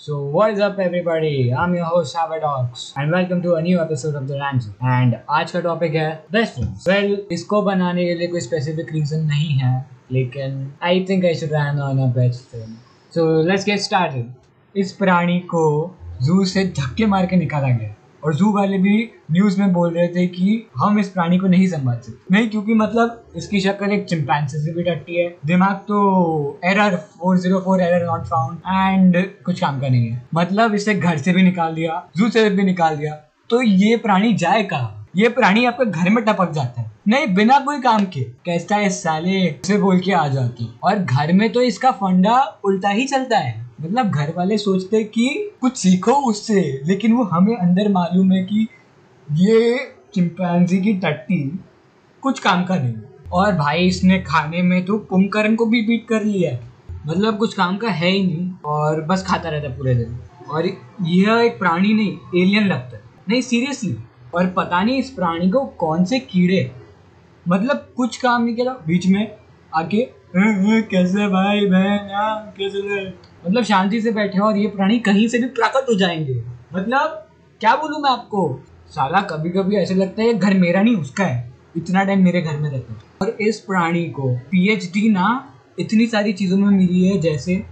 So what is up everybody? I'm your host Sabadox and welcome to a new episode of The Ransom. And आज का topic है best friends Well इसको बनाने के लिए कोई स्पेसिफिक रीजन नहीं है लेकिन I think I should run on a best friend So let's get started. इस प्राणी को जू से धक्के मार के निकाला गया और जू वाले भी न्यूज़ में बोल रहे थे कि हम इस प्राणी को नहीं संभाल सकते। नहीं, क्योंकि मतलब इसकी शक्ल एक चिंपैंसी से भी डटती है। दिमाग तो error 404 error not found and कुछ काम का नहीं है। मतलब इसे घर से भी निकाल दिया, जू से भी निकाल दिया तो ये प्राणी जाए कहा? ये प्राणी आपके घर में टपक जाता है। नहीं, बिना कोई काम के। कैसा है साले? से बोल के आ जाती। और घर में तो इसका फंडा उल्टा ही चलता है। मतलब घर वाले सोचते कि कुछ सीखो उससे लेकिन वो हमें अंदर मालूम है कि ये चिंपैंजी की टट्टी कुछ काम का नहीं और भाई इसने खाने में तो कुंभकर्ण को भी बीट कर लिया मतलब कुछ काम का है ही नहीं और बस खाता रहता पूरे दिन। और यह एक प्राणी नहीं एलियन लगता नहीं सीरियसली और पता नहीं इस प्राणी को कौन से कीड़े मतलब कुछ काम नहीं किया बीच में आके "हाँ, हाँ, कैसे भाई बहन कैसे रे?" मतलब शांति से बैठे हो और ये प्राणी कहीं से भी प्रकट हो जाएँगे। मतलब क्या बोलूँ मैं आपको? साला कभी कभी ऐसे लगता है घर मेरा नहीं, उसका है। इतना टाइम मेरे घर में रहता है। और इस प्राणी को पीएचडी ना, इतनी सारी चीज़ों में मिली है, जैसे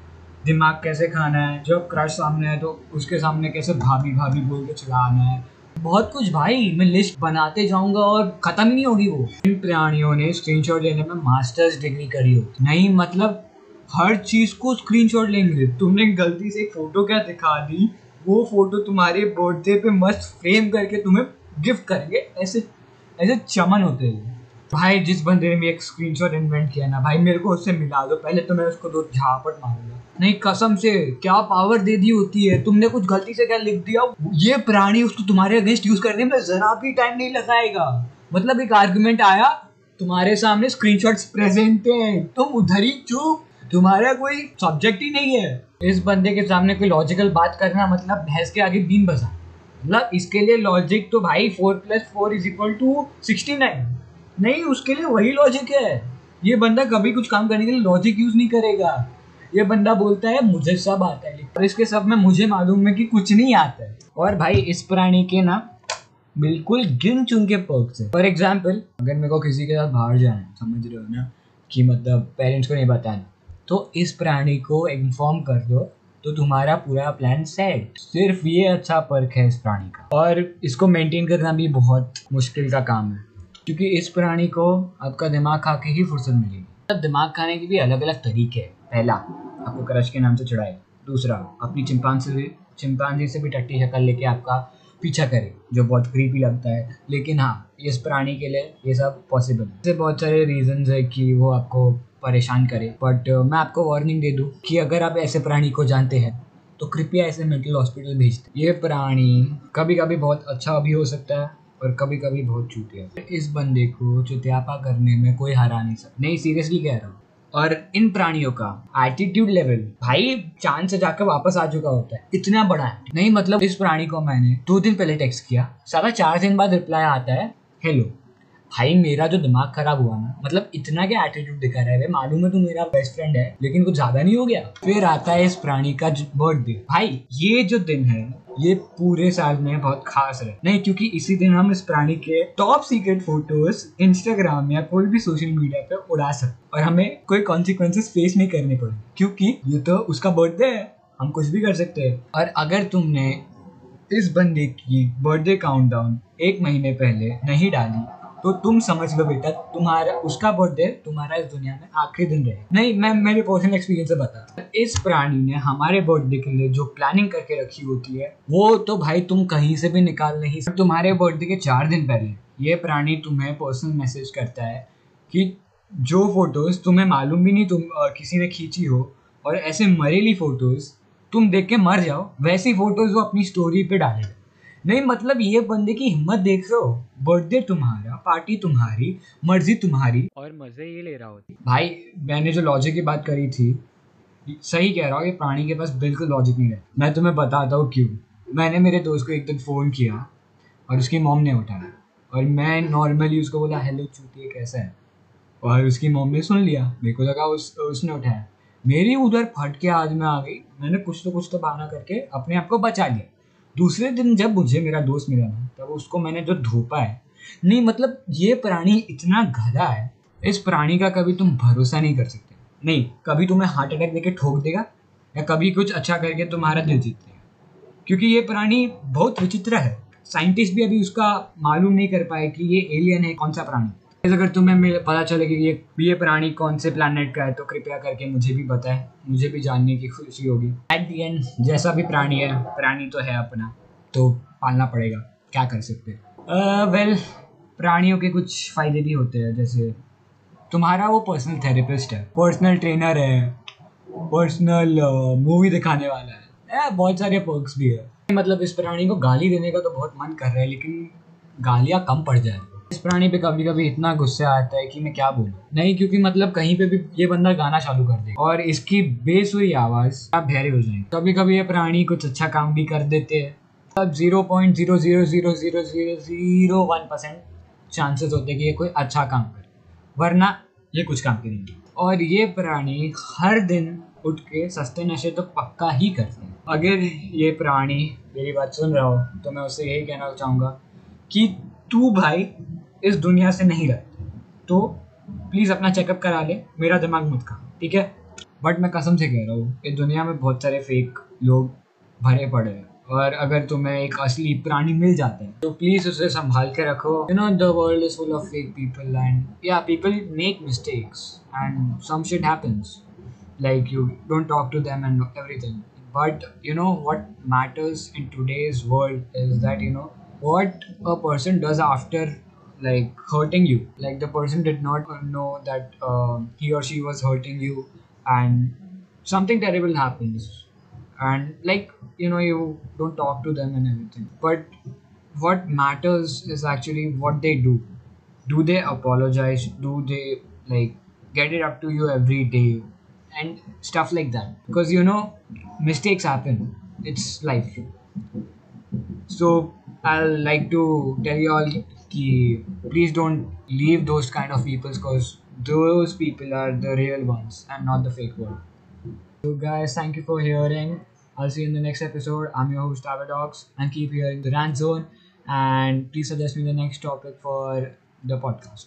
दिमाग कैसे खाना है, जब क्रश सामने है तो उसके सामने कैसे भाभी भाभी बोल के चलाना है। बहुत कुछ भाई, मैं लिस्ट बनाते जाऊँगा और खत्म नहीं होगी वो। इन प्राणियों ने स्क्रीनशॉट लेने में मास्टर्स डिग्री करी होती नहीं मतलब हर चीज़ को स्क्रीनशॉट लेंगे तुमने गलती से फ़ोटो क्या दिखा दी? वो फ़ोटो तुम्हारे बर्थडे पे मस्त फ्रेम करके तुम्हें गिफ्ट करेंगे। ऐसे ऐसे चमन होते हैं। भाई, जिस बंदे ने भी एक स्क्रीनशॉट इन्वेंट किया ना, भाई, मेरे को उससे मिला दो। पहले तो मैं उसको दो झापट मारूँगा। नहीं, कसम से, क्या पावर दे दी होती है? तुमने कुछ गलती से क्या लिख दिया? ये प्राणी उसको तुम्हारे अगेंस्ट यूज़ करने में जरा भी टाइम नहीं लगाएगा। मतलब एक आर्गुमेंट आया, तुम्हारे सामने स्क्रीनशॉट्स प्रेजेंट हैं। तुम उधर ही चुप। तुम्हारा कोई सब्जेक्ट ही नहीं है। इस बंदे के सामने कोई लॉजिकल बात करना मतलब भैंस के आगे बीन बजा मतलब इसके लिए लॉजिक तो भाई four plus four is equal to sixty nine नहीं, उसके लिए वही लॉजिक है। ये बंदा कभी कुछ काम करने के लिए लॉजिक यूज़ नहीं करेगा। ये बंदा बोलता है, मुझे सब आता है। और इसके सब में मुझे मालूम है कि कुछ नहीं आता है। और भाई इस प्राणी के ना बिल्कुल गिन चुन के पर्क्स है। फॉर एग्ज़ाम्पल अगर मेरे को किसी के साथ बाहर जाना है, समझ रहे हो ना, कि मतलब पेरेंट्स को नहीं बताना। तो इस प्राणी को इन्फॉर्म कर दो तो तुम्हारा पूरा प्लान सेट सिर्फ़ ये अच्छा पर्क है इस प्राणी का। और इसको मेंटेन करना भी बहुत मुश्किल का काम है। क्योंकि इस प्राणी को आपका दिमाग खा के ही फुर्सत मिलेगी। तब दिमाग खाने के भी अलग अलग तरीके हैं। पहला, आपको क्रश के नाम से चढ़ाए दूसरा, अपनी चिंपांजी से भी चिंपांजी से भी टट्टी शक्ल लेके आपका पीछा करे, जो बहुत क्रीपी लगता है। लेकिन हाँ इस प्राणी के लिए ये सब पॉसिबल है। बहुत सारे रीजंस है कि वो आपको परेशान करे। बट मैं आपको वार्निंग दे दूँ कि अगर आप ऐसे प्राणी को जानते हैं तो कृपया ऐसे मेंटल हॉस्पिटल भेज दें। ये प्राणी कभी कभी बहुत अच्छा भी हो सकता है और कभी कभी बहुत चूतिया। इस बंदे को चुतियापा करने में कोई हरा नहीं सकता। नहीं सीरियसली कह रहा हूँ। और इन प्राणियों का एटीट्यूड लेवल भाई चाँद से जाकर वापस आ चुका होता है। इतना बड़ा है। नहीं मतलब इस प्राणी को मैंने दो दिन पहले टेक्स्ट किया। सारा चार दिन बाद रिप्लाई आता है हेलो भाई, मेरा जो दिमाग खराब हुआ ना मतलब इतना क्या एटीट्यूड दिखा रहा है मालूम है तू मेरा बेस्ट फ्रेंड है, लेकिन कुछ ज़्यादा नहीं हो गया? फिर आता है इस प्राणी का बर्थडे भाई, ये जो दिन है, ये पूरे साल में बहुत खास है नहीं, क्योंकि इसी दिन हम इस प्राणी के टॉप सीक्रेट फ़ोटोज़ इंस्टाग्राम या कोई भी सोशल मीडिया पे उड़ा सकते और हमें कोई कॉन्सिक्वेंसेस फेस नहीं करने पड़े। क्योंकि ये तो उसका बर्थडे है, हम कुछ भी कर सकते हैं। और अगर तुमने इस बंदे की बर्थडे काउंटडाउन एक महीने पहले नहीं डाली तो तुम समझ लो बेटा, तुम्हारा, उसका बर्थडे तुम्हारा इस दुनिया में आखिरी दिन रहे। नहीं, मैं मेरे पर्सनल एक्सपीरियंस से बता इस प्राणी ने हमारे बर्थडे के लिए जो प्लानिंग करके रखी होती है, वो तो भाई तुम कहीं से भी निकाल नहीं सकते तुम्हारे बर्थडे के चार दिन पहले। ये प्राणी तुम्हें पर्सनल मैसेज करता है कि जो फ़ोटोज़ तुम्हें मालूम भी नहीं तुम किसी ने खींची हो, और ऐसे मरेली फ़ोटोज़ तुम देख के मर जाओ। वैसी फ़ोटोज़ वो अपनी स्टोरी पे डालेगा। नहीं मतलब ये बंदे की हिम्मत देख रहे हो? बर्थडे तुम्हारा पार्टी तुम्हारी मर्ज़ी तुम्हारी। और मज़े ये ले रहा होती। भाई मैंने जो लॉजिक की बात करी थी सही कह रहा हूँ ये प्राणी के पास बिल्कुल लॉजिक नहीं है मैं तुम्हें बताता हूँ क्यों। मैंने मेरे दोस्त को एक दिन फ़ोन किया और उसकी मॉम ने उठाया। और मैं नॉर्मली उसको बोला हेलो चूतिए कैसा है? और उसकी मॉम ने सुन लिया मेरे को लगा उस उसने उठाया। मेरी उधर फट के आज में आ गई। मैंने कुछ तो कुछ तो बहाना करके अपने आप को बचा लिया। दूसरे दिन जब मुझे मेरा दोस्त मिला ना, तब उसको मैंने जो धोपा है, नहीं मतलब ये प्राणी इतना गधा है, इस प्राणी का कभी तुम भरोसा नहीं कर सकते। नहीं, कभी तुम्हें हार्ट अटैक देके ठोक देगा, या कभी कुछ अच्छा करके तुम्हारा दिल जीत देगा क्योंकि ये प्राणी बहुत विचित्र है। साइंटिस्ट भी अभी उसका मालूम नहीं कर पाए कि ये एलियन है, कौन सा प्राणी। अगर तुम्हें पता चले कि ये ये प्राणी कौन से प्लानट का है तो कृपया करके मुझे भी बताएँ। मुझे भी जानने की खुशी होगी। एट दी एंड जैसा भी प्राणी है प्राणी तो है अपना तो पालना पड़ेगा। क्या कर सकते वेल uh, well, प्राणियों के कुछ फ़ायदे भी होते हैं जैसे तुम्हारा वो पर्सनल थेरेपिस्ट है पर्सनल ट्रेनर है पर्सनल मूवी दिखाने वाला है। ए, बहुत सारे पर्क्स भी है। मतलब इस प्राणी को गाली देने का तो बहुत मन कर रहा है लेकिन गालियाँ कम पड़ जाए इस प्राणी पे कभी कभी इतना गुस्सा आता है कि मैं क्या बोलूँ? नहीं, क्योंकि मतलब कहीं पे भी ये बंदा गाना चालू कर दे। और इसकी बेस हुई आवाज़, आप बहरे हो जाएँगे कभी कभी ये प्राणी कुछ अच्छा काम भी कर देते हैं। तब zero point zero zero zero zero zero zero one percent chances होते कि ये कोई अच्छा काम करे। वरना ये कुछ काम करेंगे और ये प्राणी हर दिन उठ के सस्ते नशे तो पक्का ही करते हैं। अगर ये प्राणी मेरी बात सुन रहा हो तो मैं उससे यही कहना चाहूँगा कि तू भाई इस दुनिया से नहीं रहता। तो प्लीज़ अपना चेकअप करा ले, मेरा दिमाग मत खा, ठीक है? बट मैं कसम से कह रहा हूँ, इस दुनिया में बहुत सारे फेक लोग भरे पड़े हैं। और अगर तुम्हें एक असली प्राणी मिल जाते हैं तो प्लीज़ उसे संभाल के रखो। You know the world is full of fake people and yeah people make mistakes and some shit happens like, you don't talk to them and everything. But, you know, what matters in today's world is that, you know, what a person does after like hurting you. Like the person did not know that uh, he or she was hurting you and something terrible happens. And like you know you don't talk to them and everything. But what matters is actually what they do. Do they apologize? Do they like get it up to you every day? And stuff like that. Because you know mistakes happen. It's life. So i'll like to tell you all please don't leave those kind of people because those people are the real ones and not the fake one so guys thank you for hearing I'll see you in the next episode. I'm your host, Avadox, and keep hearing the rant zone. And please suggest me the next topic for the podcast.